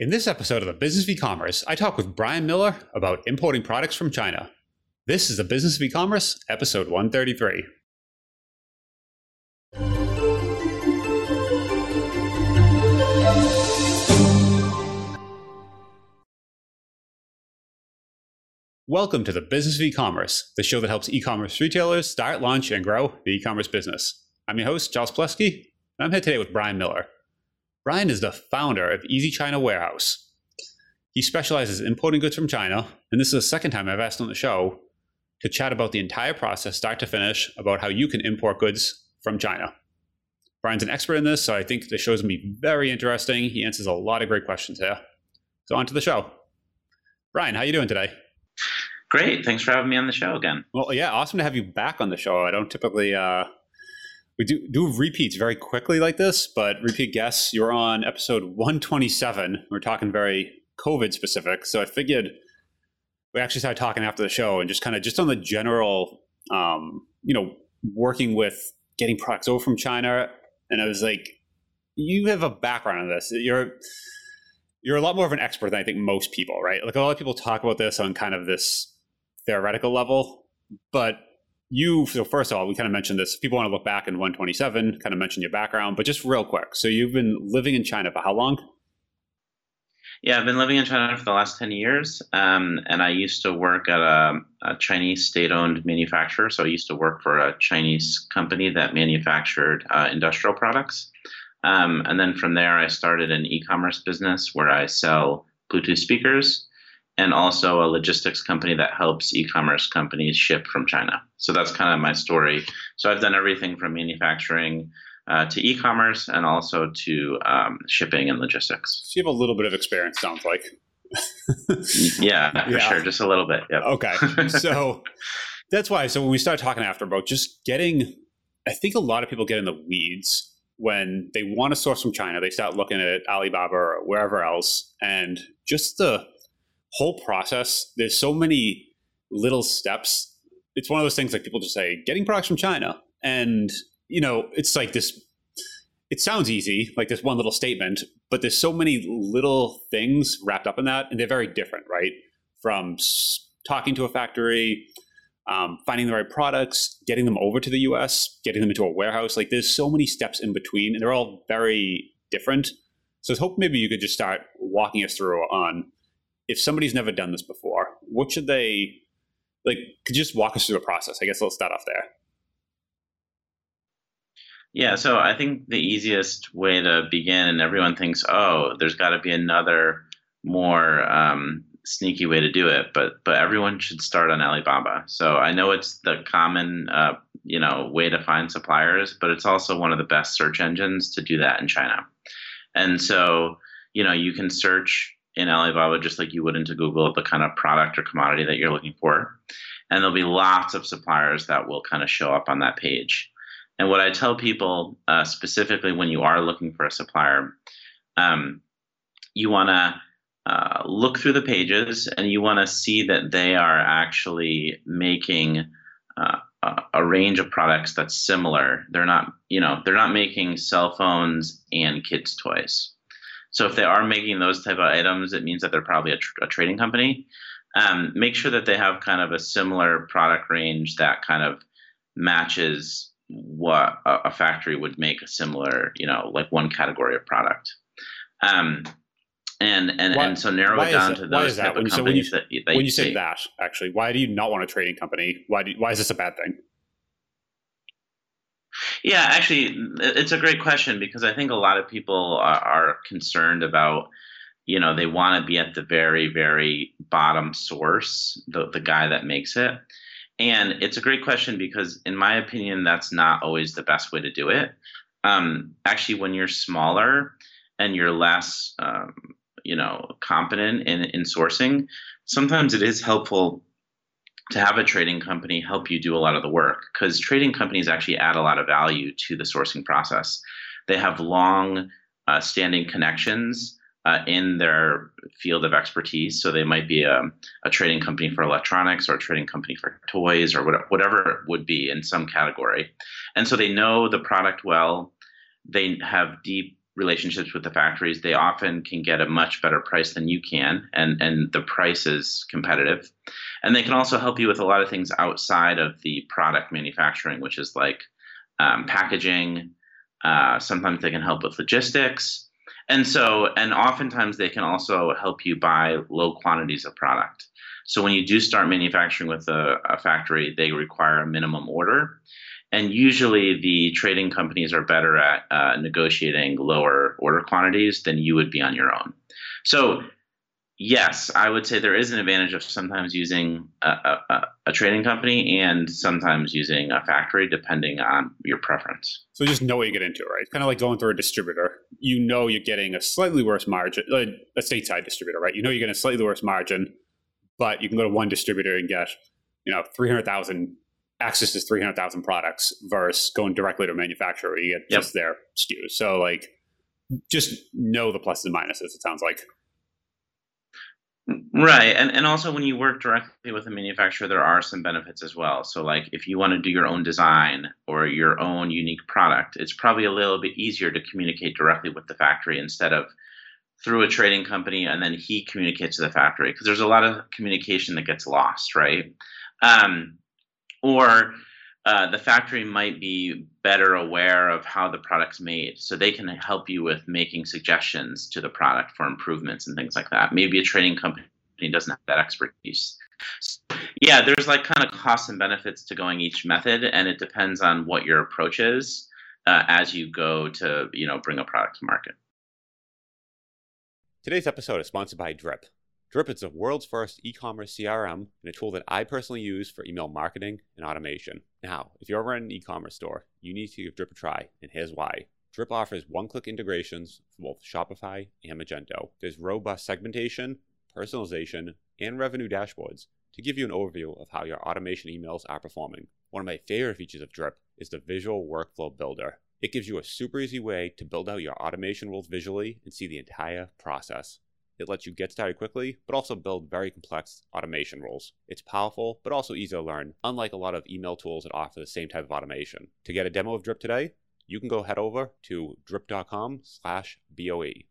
In this episode of the Business of E-commerce, I talk with Brian Miller about importing products from China. This is the Business of E-commerce, episode 133. Welcome to the Business of E-commerce, the show that helps e-commerce retailers start, launch, and grow the e-commerce business. I'm your host, Charles Palleschi, and I'm here today with Brian Miller. Brian is the founder of Easy China Warehouse. He specializes in importing goods from China, and this is the second time I've asked on the show to chat about the entire process, start to finish, about how you can import goods from China. Brian's an expert in this, so I think the show's gonna be very interesting. He answers a lot of great questions here. So on to the show. Brian, how are you doing today? Great. Thanks for having me on the show again. Well, yeah, awesome to have you back on the show. I don't typically uh, we do do repeats very quickly like this, but repeat guests. You're on episode 127. We're talking very COVID specific, so I figured we actually started talking after the show and just kind of just on the general, um, you know, working with getting products over from China. And I was like, you have a background in this. You're you're a lot more of an expert than I think most people, right? Like a lot of people talk about this on kind of this theoretical level, but you so first of all we kind of mentioned this. If people want to look back in 127 kind of mention your background but just real quick. So you've been living in china for how long? Yeah i've been living in china for the last 10 years um, and i used to work at a, a chinese state-owned manufacturer. So i used to work for a chinese company that manufactured uh, industrial products. Um, and then from there i started an e-commerce business where i sell bluetooth speakers and also a logistics company that helps e-commerce companies ship from China. So that's kind of my story. So I've done everything from manufacturing uh, to e-commerce and also to um, shipping and logistics. So you have a little bit of experience, sounds like. yeah, for yeah. sure, just a little bit. Yep. Okay, so that's why. So when we started talking after about just getting, I think a lot of people get in the weeds when they want to source from China. They start looking at Alibaba or wherever else, and just the whole process, there's so many little steps. It's one of those things like people just say, getting products from China. And, you know, it's like this, it sounds easy, like this one little statement, but there's so many little things wrapped up in that. And they're very different, right? From talking to a factory, um, finding the right products, getting them over to the US, getting them into a warehouse. Like there's so many steps in between, and they're all very different. So I was hoping maybe you could just start walking us through on if somebody's never done this before, what should they like? Could you just walk us through the process? I guess let's start off there. Yeah, so I think the easiest way to begin, and everyone thinks, oh, there's got to be another more um, sneaky way to do it, but but everyone should start on Alibaba. So I know it's the common uh, you know way to find suppliers, but it's also one of the best search engines to do that in China. And so you know you can search in Alibaba just like you would into Google the kind of product or commodity that you're looking for. And there'll be lots of suppliers that will kind of show up on that page. And what I tell people uh, specifically when you are looking for a supplier, um, you want to uh, look through the pages and you want to see that they are actually making uh, a range of products that's similar. They're not, you know, they're not making cell phones and kids' toys. So if they are making those type of items, it means that they're probably a, tr- a trading company. Um, make sure that they have kind of a similar product range that kind of matches what a, a factory would make a similar, you know, like one category of product. Um, and and, why, and so narrow it down to those type of companies when you, that, that when you, you say see. that actually, why do you not want a trading company? Why do, why is this a bad thing? Yeah, actually, it's a great question because I think a lot of people are, are concerned about, you know, they want to be at the very, very bottom source, the, the guy that makes it. And it's a great question because, in my opinion, that's not always the best way to do it. Um, actually, when you're smaller and you're less, um, you know, competent in, in sourcing, sometimes it is helpful to have a trading company help you do a lot of the work because trading companies actually add a lot of value to the sourcing process. They have long uh, standing connections uh, in their field of expertise. So they might be a, a, trading company for electronics or a trading company for toys or whatever it would be in some category. And so they know the product well. They have deep relationships with the factories, they often can get a much better price than you can, and and the price is competitive. And they can also help you with a lot of things outside of the product manufacturing, which is like um, packaging. Uh, sometimes they can help with logistics, and so and oftentimes they can also help you buy low quantities of product. So when you do start manufacturing with a, a factory, they require a minimum order and usually the trading companies are better at uh, negotiating lower order quantities than you would be on your own. So yes, I would say there is an advantage of sometimes using a, a, a, trading company and sometimes using a factory, depending on your preference. So just know what you get into, right? It's kind of like going through a distributor. You know you're getting a slightly worse margin, uh, like a stateside distributor, right? You know you're getting a slightly worse margin, but you can go to one distributor and get, you know, three hundred thousand access to 300,000 products versus going directly to a manufacturer where you get yep. just their SKUs. So like just know the pluses and minuses, it sounds like. Right. And and also when you work directly with a manufacturer, there are some benefits as well. So like if you want to do your own design or your own unique product, it's probably a little bit easier to communicate directly with the factory instead of through a trading company and then he communicates to the factory because there's a lot of communication that gets lost, right? Um, or uh, the factory might be better aware of how the product's made so they can help you with making suggestions to the product for improvements and things like that. Maybe a trading company doesn't have that expertise. So, yeah there's like kind of costs and benefits to going each method and it depends on what your approach is uh, as you go to you know bring a product to market. Today's episode is sponsored by drip. Drip is the world's first e commerce CRM and a tool that I personally use for email marketing and automation. Now, if you're in an e commerce store, you need to give Drip a try, and here's why. Drip offers one click integrations for both Shopify and Magento. There's robust segmentation, personalization, and revenue dashboards to give you an overview of how your automation emails are performing. One of my favorite features of Drip is the Visual Workflow Builder. It gives you a super easy way to build out your automation rules visually and see the entire process. It lets you get started quickly, but also build very complex automation rules. It's powerful, but also easy to learn, unlike a lot of email tools that offer the same type of automation. To get a demo of Drip today, you can go head over to drip.com slash BOE.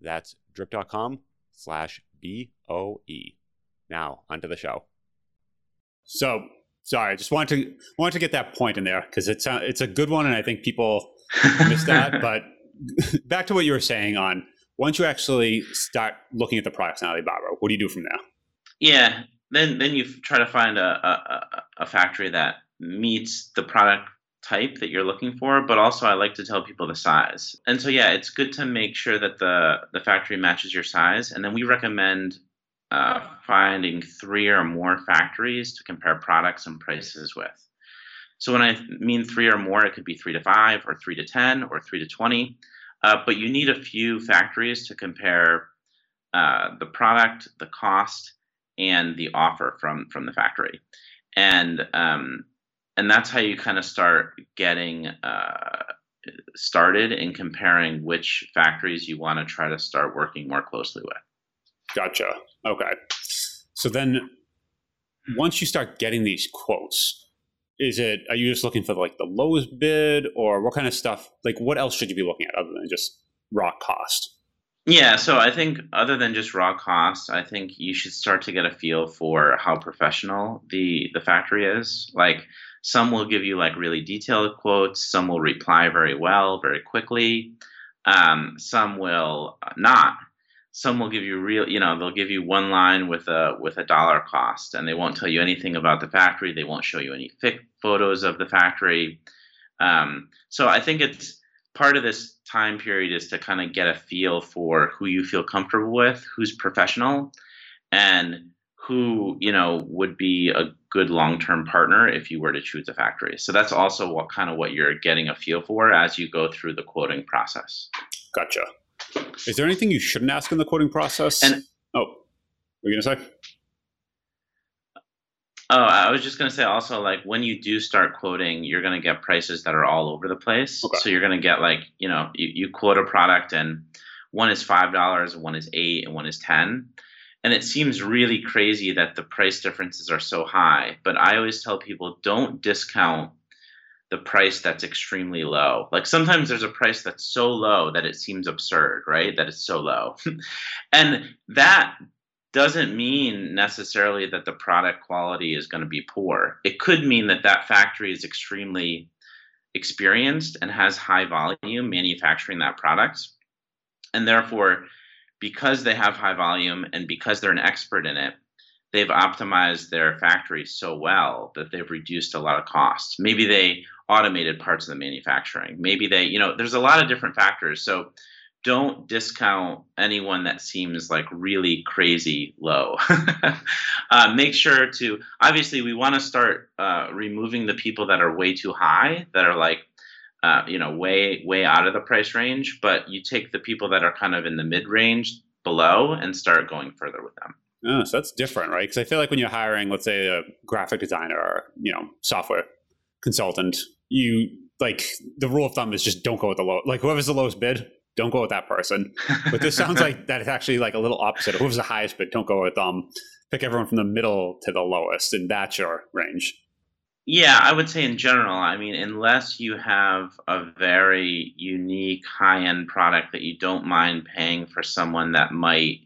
That's drip.com slash BOE. Now, onto the show. So, sorry, I just wanted to wanted to get that point in there because it's a, it's a good one, and I think people miss that. but back to what you were saying on once you actually start looking at the products in Alibaba, what do you do from there? Yeah, then then you try to find a, a, a factory that meets the product type that you're looking for, but also I like to tell people the size. And so yeah, it's good to make sure that the the factory matches your size, and then we recommend uh, finding three or more factories to compare products and prices with. So when I mean three or more, it could be three to five, or three to ten, or three to twenty. Uh, but you need a few factories to compare uh, the product, the cost, and the offer from from the factory, and um, and that's how you kind of start getting uh, started in comparing which factories you want to try to start working more closely with. Gotcha. Okay. So then, once you start getting these quotes, is it are you just looking for like the lowest bid or what kind of stuff like what else should you be looking at other than just raw cost? Yeah so i think other than just raw cost i think you should start to get a feel for how professional the the factory is. Like some will give you like really detailed quotes some will reply very well very quickly. Um, some will not some will give you real you know they'll give you one line with a with a dollar cost and they won't tell you anything about the factory. They won't show you any fic photos of the factory. Um, so i think it's part of this time period is to kind of get a feel for who you feel comfortable with who's professional and who you know would be a good long-term partner if you were to choose a factory. So that's also what kind of what you're getting a feel for as you go through the quoting process. Gotcha is there anything you shouldn't ask in the quoting process? And oh, were you gonna say? Oh, I was just gonna say also like when you do start quoting, you're gonna get prices that are all over the place. Okay. So you're gonna get like you know you, you quote a product and one is five dollars, one is eight, and one is ten. And it seems really crazy that the price differences are so high. But I always tell people don't discount the price that's extremely low. Like sometimes there's a price that's so low that it seems absurd, right? That it's so low. and that doesn't mean necessarily that the product quality is going to be poor. It could mean that that factory is extremely experienced and has high volume manufacturing that product. And therefore, because they have high volume and because they're an expert in it, they've optimized their factory so well that they've reduced a lot of costs. Maybe they automated parts of the manufacturing. Maybe they, you know, there's a lot of different factors. So don't discount anyone that seems like really crazy low. uh, make sure to, obviously, we want to start uh, removing the people that are way too high, that are like, uh, you know, way, way out of the price range. But you take the people that are kind of in the mid range below and start going further with them. Oh, so that's different, right? Because I feel like when you're hiring, let's say, a graphic designer or you know, software consultant, you like the rule of thumb is just don't go with the low. Like whoever's the lowest bid, don't go with that person. But this sounds like that is actually like a little opposite. Whoever's the highest bid, don't go with them. Um, pick everyone from the middle to the lowest, and that's your range. Yeah, I would say in general, I mean, unless you have a very unique high end product that you don't mind paying for someone that might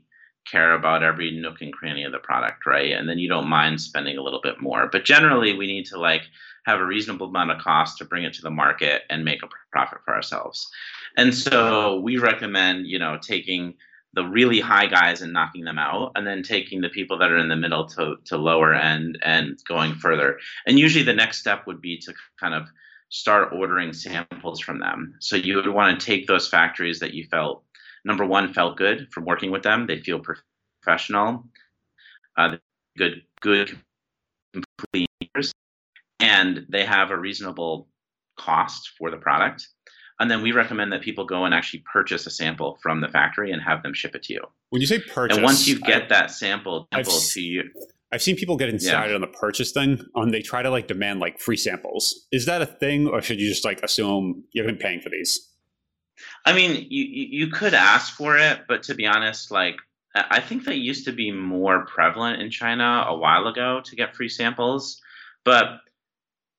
care about every nook and cranny of the product, right? And then you don't mind spending a little bit more. But generally, we need to like have a reasonable amount of cost to bring it to the market and make a profit for ourselves. And so we recommend, you know, taking the really high guys and knocking them out and then taking the people that are in the middle to, to lower end and going further. And usually the next step would be to kind of start ordering samples from them. So you would want to take those factories that you felt number one felt good from working with them. They feel professional, uh, good, good, complete, and they have a reasonable cost for the product. And then we recommend that people go and actually purchase a sample from the factory and have them ship it to you. When you say purchase, and once you get I, that sample, sample to you, I've seen people get inside yeah. on the purchase thing. and they try to like demand like free samples. Is that a thing, or should you just like assume you've been paying for these? I mean, you you could ask for it, but to be honest, like I think that used to be more prevalent in China a while ago to get free samples, but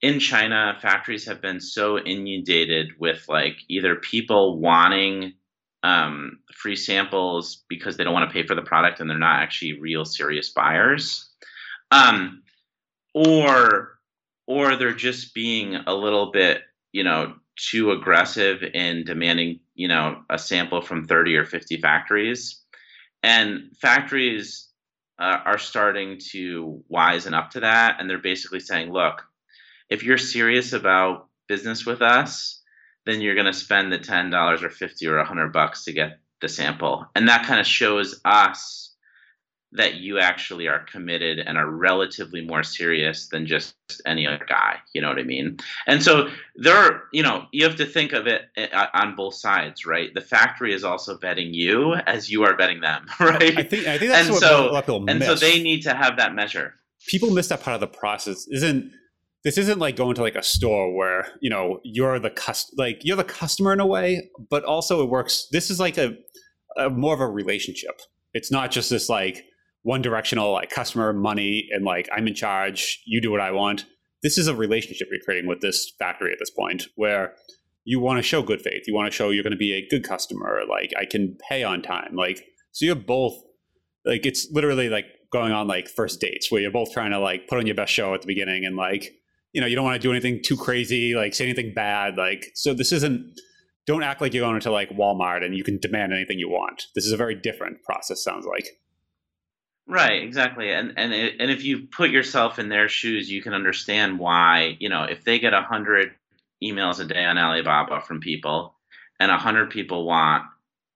in China, factories have been so inundated with like either people wanting um, free samples because they don't want to pay for the product and they're not actually real serious buyers, um, or or they're just being a little bit, you know, too aggressive in demanding, you know, a sample from 30 or 50 factories. And factories uh, are starting to wisen up to that. And they're basically saying, look, if you're serious about business with us, then you're going to spend the $10 or 50 or 100 bucks to get the sample. And that kind of shows us that you actually are committed and are relatively more serious than just any other guy. You know what I mean? And so there are, you know, you have to think of it eh, on both sides, right? The factory is also vetting you as you are vetting them, right? I think I think that's and what so, a lot of people And miss. so they need to have that measure. People miss that part of the process. Isn't this isn't like going to like a store where you know you're the cust like you're the customer in a way, but also it works. This is like a, a more of a relationship. It's not just this like one directional like customer money and like i'm in charge you do what i want. This is a relationship you're creating with this factory at this point where you want to show good faith. You want to show you're going to be a good customer like i can pay on time like so you're both like it's literally like going on like first dates where you're both trying to like put on your best show at the beginning and like you know you don't want to do anything too crazy like say anything bad like so this isn't don't act like you're going into like walmart and you can demand anything you want. This is a very different process sounds like Right, exactly. And and it, and if you put yourself in their shoes, you can understand why, you know, if they get a 100 emails a day on Alibaba from people and a 100 people want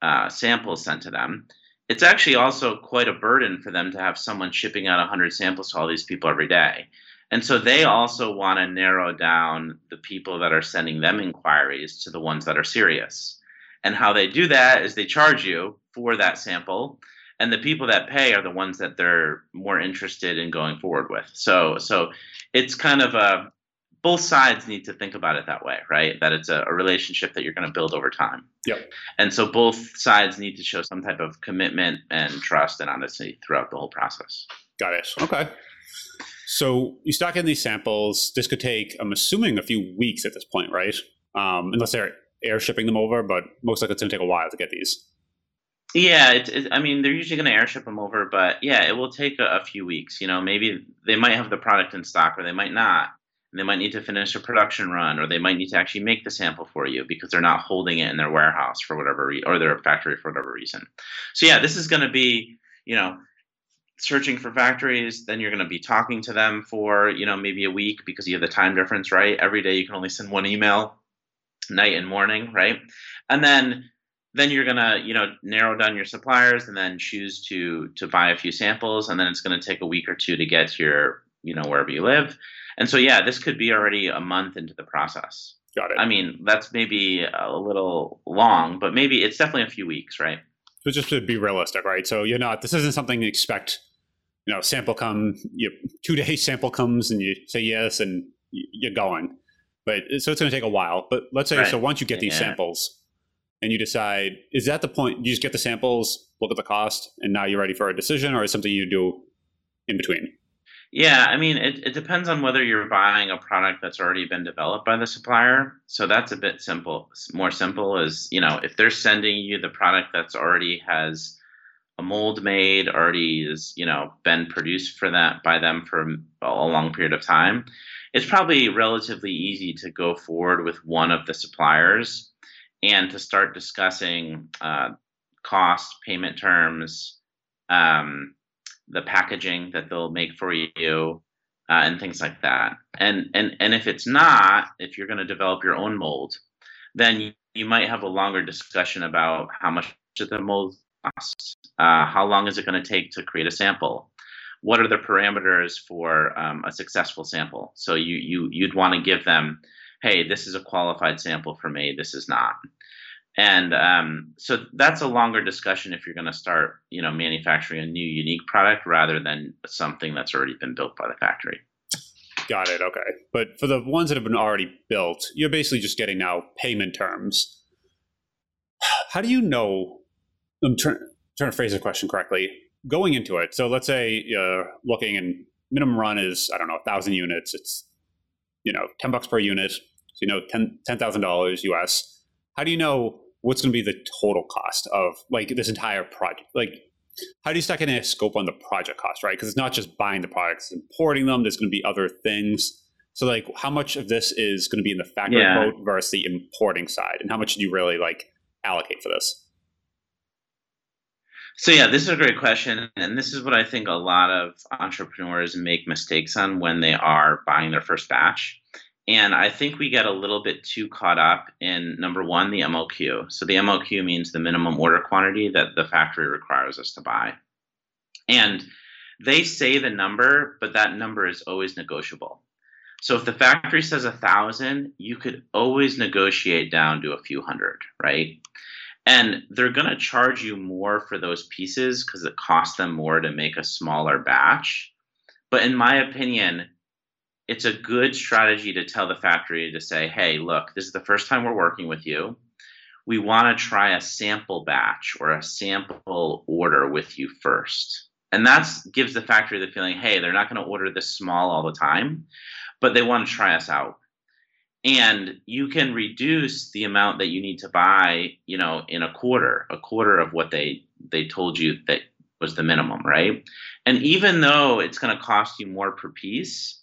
uh, samples sent to them, it's actually also quite a burden for them to have someone shipping out 100 samples to all these people every day. And so they also want to narrow down the people that are sending them inquiries to the ones that are serious. And how they do that is they charge you for that sample and the people that pay are the ones that they're more interested in going forward with. So so it's kind of a both sides need to think about it that way, right? That it's a, a relationship that you're going to build over time. Yep. And so both sides need to show some type of commitment and trust and honesty throughout the whole process. Got it. Okay. So you stock in these samples. This could take, I'm assuming, a few weeks at this point, right? Um, unless they're air shipping them over, but most likely it's going to take a while to get these. Yeah, it's, it, I mean, they're usually going to airship them over, but yeah, it will take a, a, few weeks. You know, maybe they might have the product in stock or they might not. And they might need to finish a production run or they might need to actually make the sample for you because they're not holding it in their warehouse for whatever reason or their factory for whatever reason. So, yeah, this is going to be, you know, searching for factories then you're going to be talking to them for you know maybe a week because you have the time difference right every day you can only send one email night and morning right and then then you're gonna you know narrow down your suppliers and then choose to to buy a few samples and then it's going to take a week or two to get to your you know wherever you live. And so yeah this could be already a month into the process. Got it. I mean that's maybe a little long but maybe it's definitely a few weeks right? So just to be realistic right? So you're not this isn't something you expect you know sample come you two day sample comes and you say yes and you're going but so it's going to take a while but let's say right. so once you get these yeah. samples and you decide is that the point? You just get the samples look at the cost and now you're ready for a decision or is something you do in between? Yeah i mean it, it depends on whether you're buying a product that's already been developed by the supplier. So that's a bit simple more simple is you know if they're sending you the product that's already has a mold made already is you know been produced for that by them for a long period of time it's probably relatively easy to go forward with one of the suppliers and to start discussing uh, cost, payment terms, um, the packaging that they'll make for you, uh, and things like that. And and and if it's not, if you're going to develop your own mold, then you, you, might have a longer discussion about how much the mold costs. Uh, how long is it going to take to create a sample? What are the parameters for um, a successful sample? So you you you'd want to give them hey, this is a qualified sample for me, this is not. And um, so that's a longer discussion if you're going to start, you know, manufacturing a new unique product rather than something that's already been built by the factory. Got it. Okay. But for the ones that have been already built, you're basically just getting now payment terms. How do you know? I'm trying, trying to phrase the question correctly. Going into it, so let's say you're looking and minimum run is I don't know a thousand units. It's you know, 10 bucks per unit. So, you know, $10,000 US. How do you know what's going to be the total cost of like this entire project? Like, how do you stack in a scope on the project cost, right? Because it's not just buying the products, importing them. There's going to be other things. So, like, how much of this is going to be in the factory yeah. quote versus the importing side, and how much do you really like allocate for this? So yeah, this is a great question, and this is what I think a lot of entrepreneurs make mistakes on when they are buying their first batch. And I think we get a little bit too caught up in number one, the MOQ. So the MOQ means the minimum order quantity that the factory requires us to buy. And they say the number, but that number is always negotiable. So if the factory says a thousand, you could always negotiate down to a few hundred, right? and they're going to charge you more for those pieces because it costs them more to make a smaller batch but in my opinion it's a good strategy to tell the factory to say hey look this is the first time we're working with you. We want to try a sample batch or a sample order with you first. And that gives the factory the feeling hey they're not going to order this small all the time but they want to try us out. And you can reduce the amount that you need to buy you know in a quarter a quarter of what they they told you that was the minimum right? And even though it's going to cost you more per piece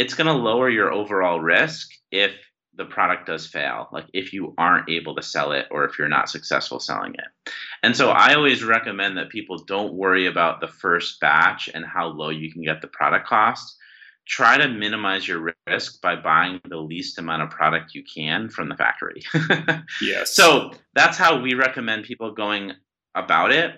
it's going to lower your overall risk if the product does fail like if you aren't able to sell it or if you're not successful selling it and so i always recommend that people don't worry about the first batch and how low you can get the product cost try to minimize your risk by buying the least amount of product you can from the factory. yes. So that's how we recommend people going about it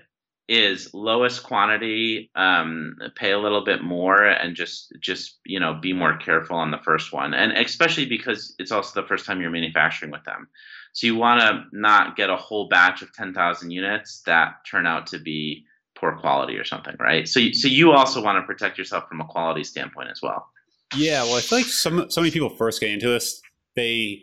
is lowest quantity um, pay a little bit more and just just you know be more careful on the first one and especially because it's also the first time you're manufacturing with them so you want to not get a whole batch of 10,000 units that turn out to be poor quality or something, right? So, so you also want to protect yourself from a quality standpoint as well. Yeah, well, I feel like some so many people first get into this, they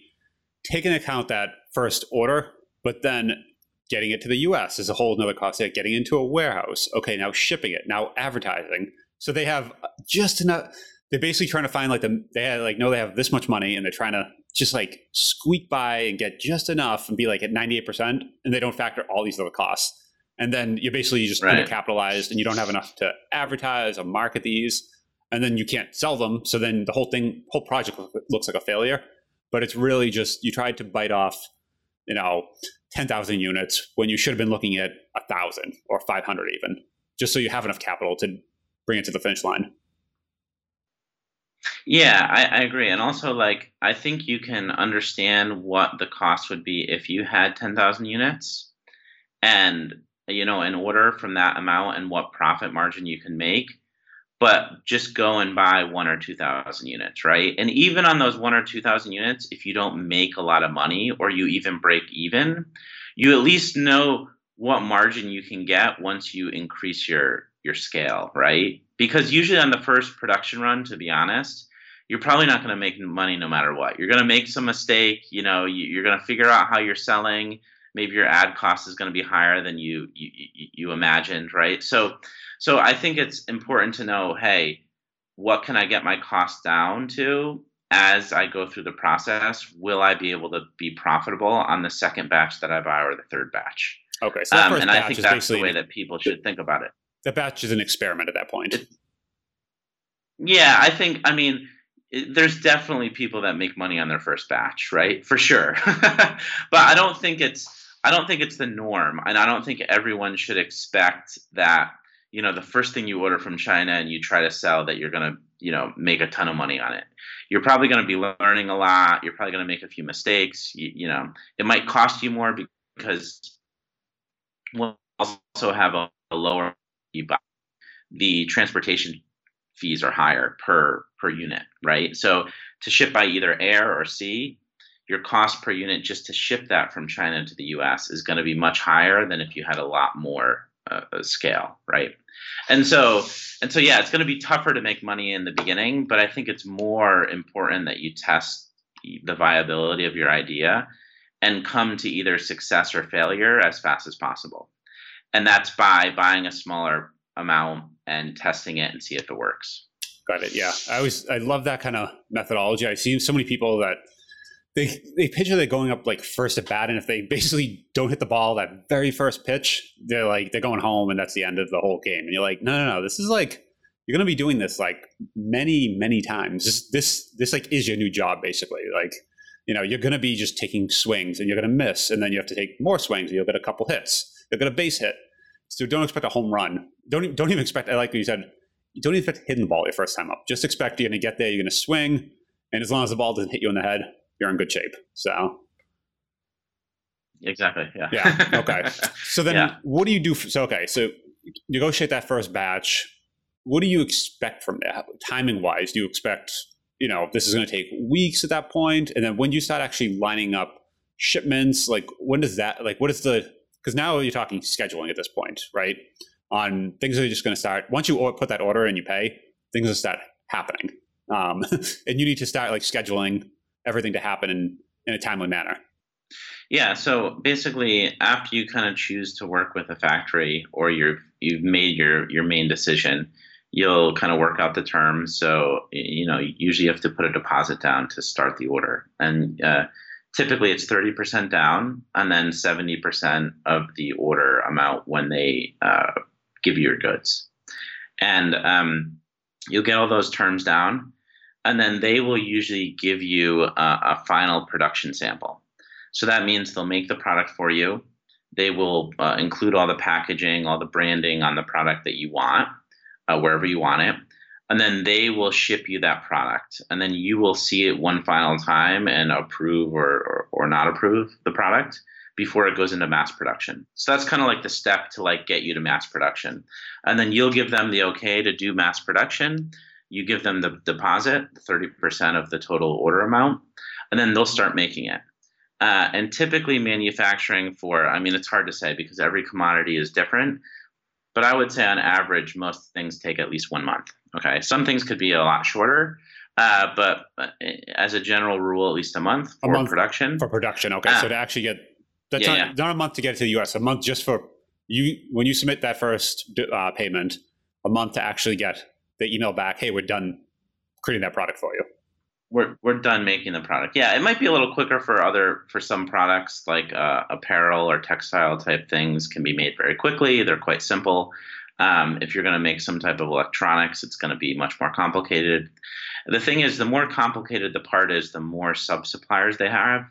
take into account that first order, but then getting it to the U.S. is a whole other cost. Like getting into a warehouse, okay, now shipping it, now advertising. So they have just enough. they're basically trying to find like the they had like know they have this much money and they're trying to just like squeak by and get just enough and be like at 98% and they don't factor all these other costs and then you're basically just Right. undercapitalized and you don't have enough to advertise or market these and then you can't sell them so then the whole thing whole project looks like a failure but it's really just you tried to bite off you know 10,000 units when you should have been looking at a 1,000 or 500 even just so you have enough capital to bring it to the finish line Yeah, I, I agree. And also, like, I think you can understand what the cost would be if you had 10,000 units and, you know, an order from that amount and what profit margin you can make. But just go and buy one or 2,000 units, right? And even on those one or 2,000 units, if you don't make a lot of money or you even break even, you at least know what margin you can get once you increase your your scale, right? Because usually on the first production run, to be honest, you're probably not going to make money no matter what. You're going to make some mistake. You know, you, you're going to figure out how you're selling. Maybe your ad cost is going to be higher than you, you you imagined, right? So, so I think it's important to know, hey, what can I get my cost down to as I go through the process? Will I be able to be profitable on the second batch that I buy or the third batch? okay so Um, and I think that's the way that people should think about it. the batch is an experiment at that point It- Yeah, I think. I mean, there's definitely people that make money on their first batch, right? For sure. but I don't think it's. I don't think it's the norm, and I don't think everyone should expect that. You know, the first thing you order from China and you try to sell that you're gonna, you know, make a ton of money on it. You're probably going to be learning a lot. You're probably going to make a few mistakes. You, you know, it might cost you more because we'll also have a, a lower you buy. The transportation fees are higher per per unit, right? So to ship by either air or sea, your cost per unit just to ship that from China to the U.S. is going to be much higher than if you had a lot more uh, uh, scale, right? And so and so yeah, it's going to be tougher to make money in the beginning, but I think it's more important that you test the viability of your idea and come to either success or failure as fast as possible. And that's by buying a smaller amount and testing it and see if it works. Got it. Yeah, I always I love that kind of methodology. I see so many people that they they picture they're going up like first at bat, and if they basically don't hit the ball that very first pitch, they're like they're going home, and that's the end of the whole game. And you're like, no, no, no, this is like you're gonna be doing this like many, many times. This this this like is your new job basically. Like you know you're gonna be just taking swings, and you're gonna miss, and then you have to take more swings, and you'll get a couple hits. You'll get a base hit. So don't expect a home run. Don't don't even expect. I like you said you don't even expect hitting the ball your first time up. Just expect you're going to get there, you're going to swing, and as long as the ball doesn't hit you in the head, you're in good shape. So, Exactly. Yeah. yeah, okay. So then, Yeah. what do you do? For, so, okay, so negotiate that first batch. What do you expect from that, timing wise? Do you expect, you know, this is going to take weeks at that point, and then when you start actually lining up shipments, like when does that, like, what is the? Because now you're talking scheduling at this point, right? On things are just going to start once you put that order and you pay, things will start happening, um, and you need to start like scheduling everything to happen in in a timely manner. Yeah. So basically, after you kind of choose to work with a factory or you're you've made your your main decision, you'll kind of work out the terms. So you know, usually you have to put a deposit down to start the order, and uh, typically it's thirty percent down, and then seventy percent of the order amount when they uh, give you your goods, and um, you'll get all those terms down, and then they will usually give you a, a final production sample. So that means they'll make the product for you. They will uh, include all the packaging, all the branding on the product that you want, uh, wherever you want it. And then they will ship you that product. And then you will see it one final time and approve or, or, or not approve the product before it goes into mass production. So that's kind of like the step to like get you to mass production. And then you'll give them the okay to do mass production. You give them the deposit, 30% of the total order amount, and then they'll start making it. Uh, and typically, manufacturing for, I mean, it's hard to say because every commodity is different, but I would say on average, most things take at least one month. Okay. Some things could be a lot shorter, uh, but uh, as a general rule, at least a month A for month production. for production. Okay, Ah. so to actually get that's Yeah, not, yeah. not a month to get it to the U.S. A month just for you when you submit that first uh, payment. A month to actually get the email back. Hey, we're done creating that product for you. We're we're done making the product. Yeah, it might be a little quicker for other for some products like uh, apparel or textile type things can be made very quickly. They're quite simple. Um, if you're going to make some type of electronics, it's going to be much more complicated. The thing is, the more complicated the part is, the more sub suppliers they have.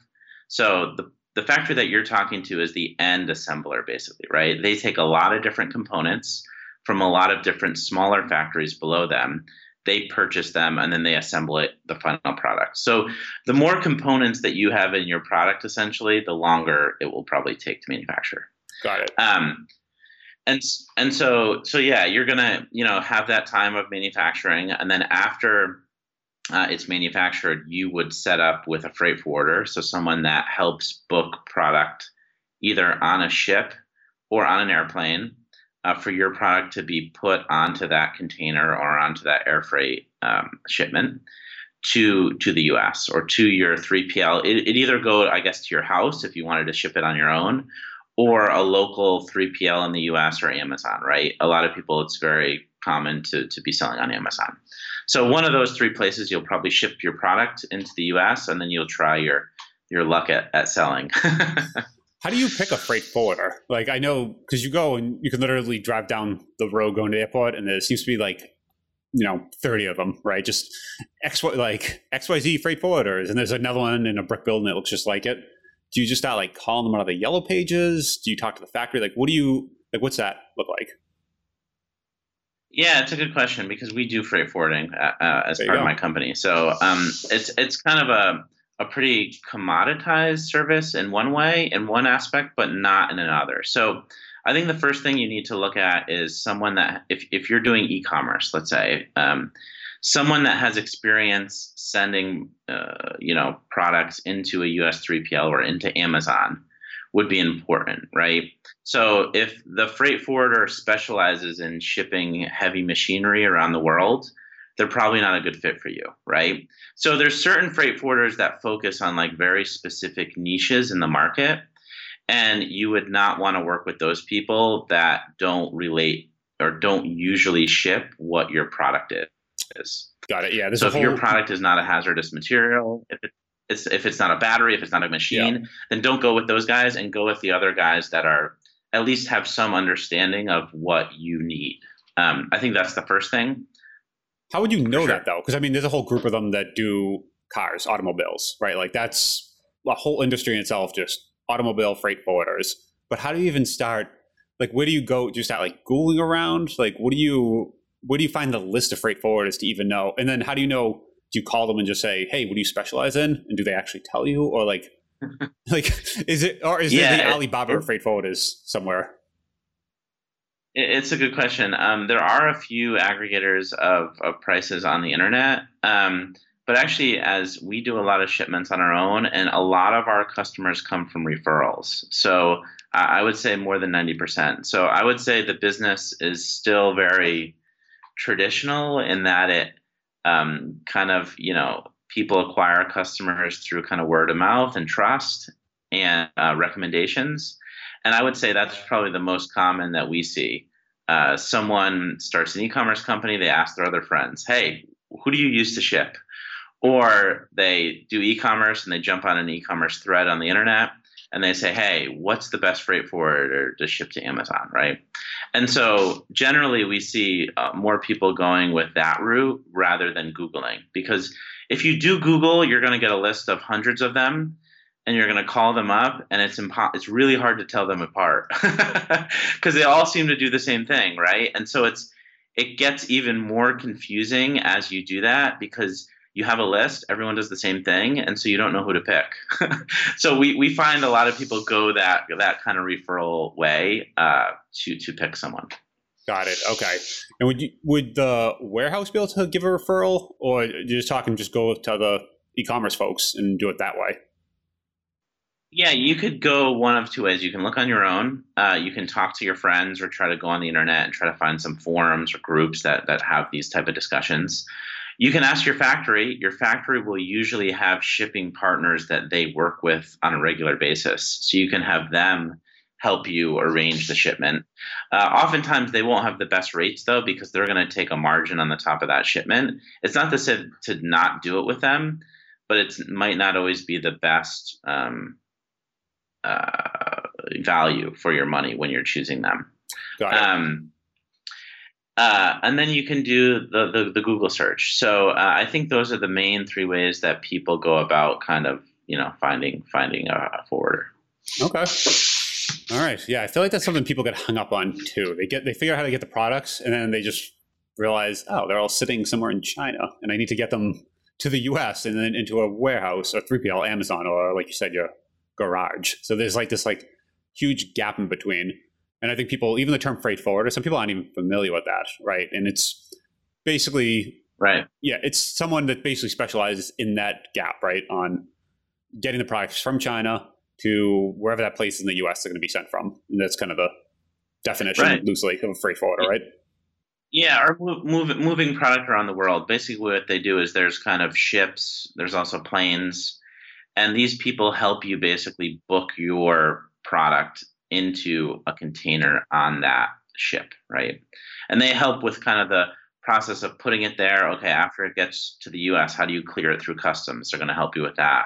So the the factory that you're talking to is the end assembler, basically, right? They take a lot of different components from a lot of different smaller factories below them. They purchase them and then they assemble it, the final product. So the more components that you have in your product, essentially, the longer it will probably take to manufacture. Got it. Um, and and so so yeah, you're gonna you know have that time of manufacturing, and then after uh, it's manufactured, you would set up with a freight forwarder, so someone that helps book product either on a ship or on an airplane uh, for your product to be put onto that container or onto that air freight um, shipment to to the U.S. or to your 3PL. It, it either go, I guess, to your house if you wanted to ship it on your own, or a local 3PL in the US or Amazon, right? A lot of people, it's very common to, to be selling on Amazon. So one of those three places, you'll probably ship your product into the US and then you'll try your, your luck at, at selling. How do you pick a freight forwarder? Like I know because you go and you can literally drive down the road going to the airport, and there seems to be like you know 30 of them right just x like xyz freight forwarders and there's another one in a brick building that looks just like it do you just start like calling them out of the yellow pages? Do you talk to the factory? Like, what do you like? What's that look like? Yeah, it's a good question because we do freight forwarding uh, uh as part go. of my company. So um, it's it's kind of a a pretty commoditized service in one way, in one aspect, but not in another. So I think the first thing you need to look at is someone that if if you're doing e-commerce, let's say. Um, someone that has experience sending uh, you know products into a US 3PL or into Amazon would be important, right? So if the freight forwarder specializes in shipping heavy machinery around the world, they're probably not a good fit for you, right? So there's certain freight forwarders that focus on like very specific niches in the market and you would not want to work with those people that don't relate or don't usually ship what your product is. Got it. Yeah. So if whole... your product is not a hazardous material, if it, it's if it's not a battery, if it's not a machine, yeah. then don't go with those guys and go with the other guys that are at least have some understanding of what you need. Um, I think that's the first thing. How would you know sure. that though? Because I mean, there's a whole group of them that do cars, automobiles, right? Like that's a whole industry in itself, just automobile freight forwarders. But how do you even start? Like, where do you go? Do you start like Googling around? Like, what do you where do you find the list of freight forwarders to even know? And then how do you know? Do you call them and just say, "Hey, what do you specialize in?" And do they actually tell you, or like, like is it or is yeah, there the Alibaba it, freight forwarders somewhere? It's a good question. Um, there are a few aggregators of, of prices on the internet. Um, but actually, as we do a lot of shipments on our own, and a lot of our customers come from referrals. So I would say more than 90%. So I would say the business is still very traditional in that it um, kind of you know people acquire customers through kind of word of mouth and trust and uh, recommendations and i would say that's probably the most common that we see uh, someone starts an e-commerce company they ask their other friends hey who do you use to ship? Or they do e-commerce and they jump on an e-commerce thread on the internet and they say, hey, what's the best freight forwarder to ship to Amazon, right? And so generally we see uh, more people going with that route rather than Googling because if you do Google, you're going to get a list of hundreds of them and you're going to call them up and it's impo- it's really hard to tell them apart because they all seem to do the same thing, right? And so it's it gets even more confusing as you do that because you have a list, everyone does the same thing, and so you don't know who to pick. so we, we find a lot of people go that that kind of referral way uh, to to pick someone. Got it. Okay. And would you, would the warehouse be able to give a referral, or you're just talking just go to the e-commerce folks and do it that way? Yeah, you could go one of two ways. You can look on your own. Uh, you can talk to your friends, or try to go on the internet and try to find some forums or groups that that have these type of discussions. You can ask your factory. Your factory will usually have shipping partners that they work with on a regular basis. So you can have them help you arrange the shipment. Uh, oftentimes, they won't have the best rates though because they're going to take a margin on the top of that shipment. It's not to say to not do it with them, but it might not always be the best um, uh, value for your money when you're choosing them. Um, uh, and then you can do the, the, the Google search. So uh, I think those are the main three ways that people go about kind of you know finding finding a, a forwarder. Okay. All right. Yeah, I feel like that's something people get hung up on too. They get they figure out how to get the products, and then they just realize, oh, they're all sitting somewhere in China, and I need to get them to the U.S. and then into a warehouse or 3PL, Amazon, or like you said, your garage. So there's like this like huge gap in between and I think people, even the term freight forwarder, some people aren't even familiar with that, right? And it's basically right. Yeah, it's someone that basically specializes in that gap, right, on getting the products from China to wherever that place in the U.S. are going to be sent from. And that's kind of the definition, right. loosely, of a freight forwarder, right? Yeah, or move, moving product around the world. Basically, what they do is there's kind of ships, there's also planes, and these people help you basically book your product into a container on that ship, right? And they help with kind of the process of putting it there. Okay, after it gets to the US, how do you clear it through customs? They're going to help you with that.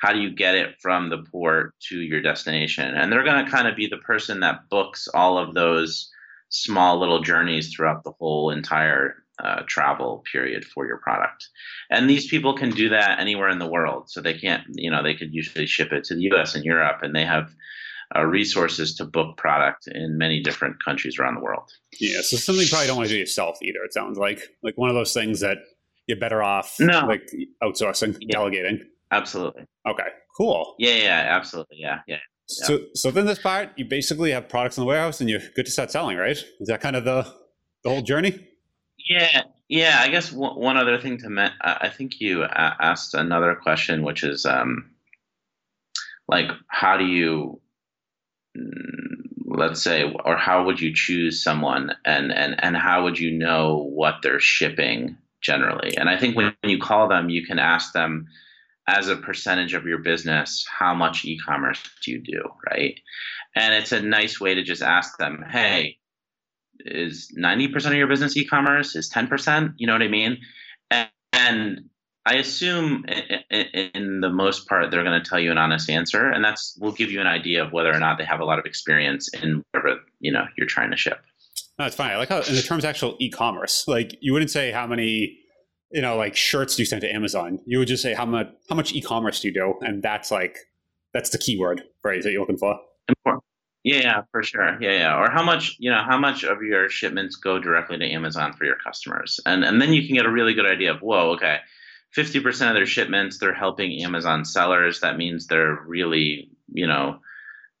How do you get it from the port to your destination? And they're going to kind of be the person that books all of those small little journeys throughout the whole entire uh, travel period for your product. And these people can do that anywhere in the world. So they can't, you know, they could usually ship it to the US and Europe, and they have uh, resources to book product in many different countries around the world. Yeah, so something you probably don't want to do yourself either. It sounds like like one of those things that you're better off no. like outsourcing, yeah. delegating. Absolutely. Okay. Cool. Yeah. Yeah. Absolutely. Yeah. Yeah. So, so then this part, you basically have products in the warehouse, and you're good to start selling, right? Is that kind of the the whole journey? Yeah, yeah. I guess one, one other thing to mention, I think you asked another question, which is um, like, how do you let's say or how would you choose someone and and and how would you know what they're shipping generally and i think when you call them you can ask them as a percentage of your business how much e-commerce do you do right and it's a nice way to just ask them hey is 90% of your business e-commerce is 10% you know what i mean and, and I assume in the most part they're going to tell you an honest answer, and that's will give you an idea of whether or not they have a lot of experience in whatever you know you're trying to ship. No, fine. I like how in the terms actual e-commerce, like you wouldn't say how many, you know, like shirts do you send to Amazon. You would just say how much how much e-commerce do you do, and that's like that's the keyword phrase that you're looking for. Yeah, for sure. Yeah, yeah. Or how much, you know, how much of your shipments go directly to Amazon for your customers, and and then you can get a really good idea of whoa, okay 50% of their shipments they're helping Amazon sellers. That means they're really, you know,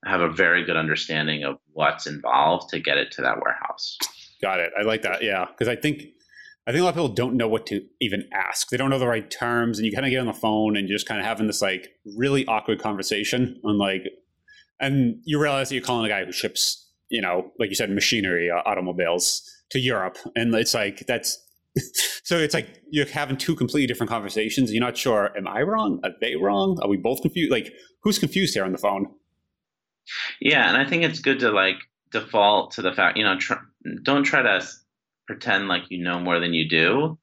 have a very good understanding of what's involved to get it to that warehouse. Got it. I like that. Yeah, because I think I think a lot of people don't know what to even ask. They don't know the right terms, and you kind of get on the phone and you're just kind of having this like really awkward conversation on like, and you realize that you're calling a guy who ships, you know, like you said, machinery, uh, automobiles to Europe, and it's like that's so it's like you're having two completely different conversations. You're not sure, am I wrong? Are they wrong? Are we both confused? Like, who's confused here on the phone? Yeah, and I think it's good to like default to the fact, you know, tr- don't try to pretend like you know more than you do.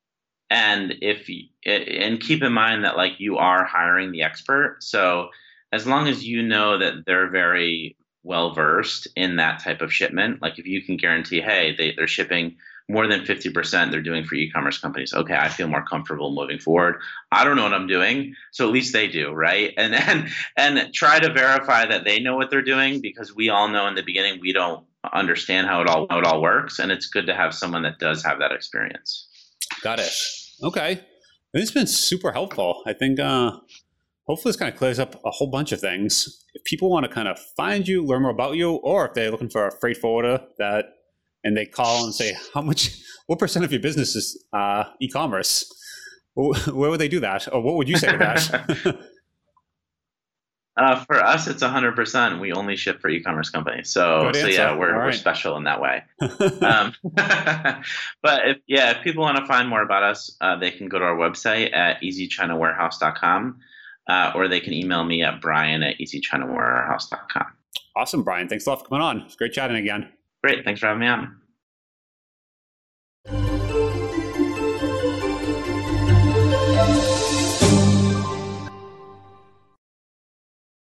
And if and keep in mind that like you are hiring the expert, so as long as you know that they're very well versed in that type of shipment, like if you can guarantee, hey, they, they're shipping more than 50% they're doing for e-commerce companies okay i feel more comfortable moving forward. I don't know what i'm doing so at least they do right? And and and try to verify that they know what they're doing because we all know in the beginning we don't understand how it all how it all works and it's good to have someone that does have that experience. Got it. Okay. It's been super helpful. I think uh hopefully this kind of clears up a whole bunch of things if people want to kind of find you learn more about you or if they're looking for a freight forwarder that and they call and say, "How much? What percent of your business is uh, e-commerce?" Where would they do that, or what would you say to that? uh, for us, it's hundred percent. We only ship for e-commerce companies, so so yeah, we're right. we're special in that way. um, but if yeah, if people want to find more about us, uh, they can go to our website at easychinawarehouse.com, uh, or they can email me at brian at easychinawarehouse.com. Awesome, Brian. Thanks a lot for coming on. It's great chatting again. Great. Thanks for having me on.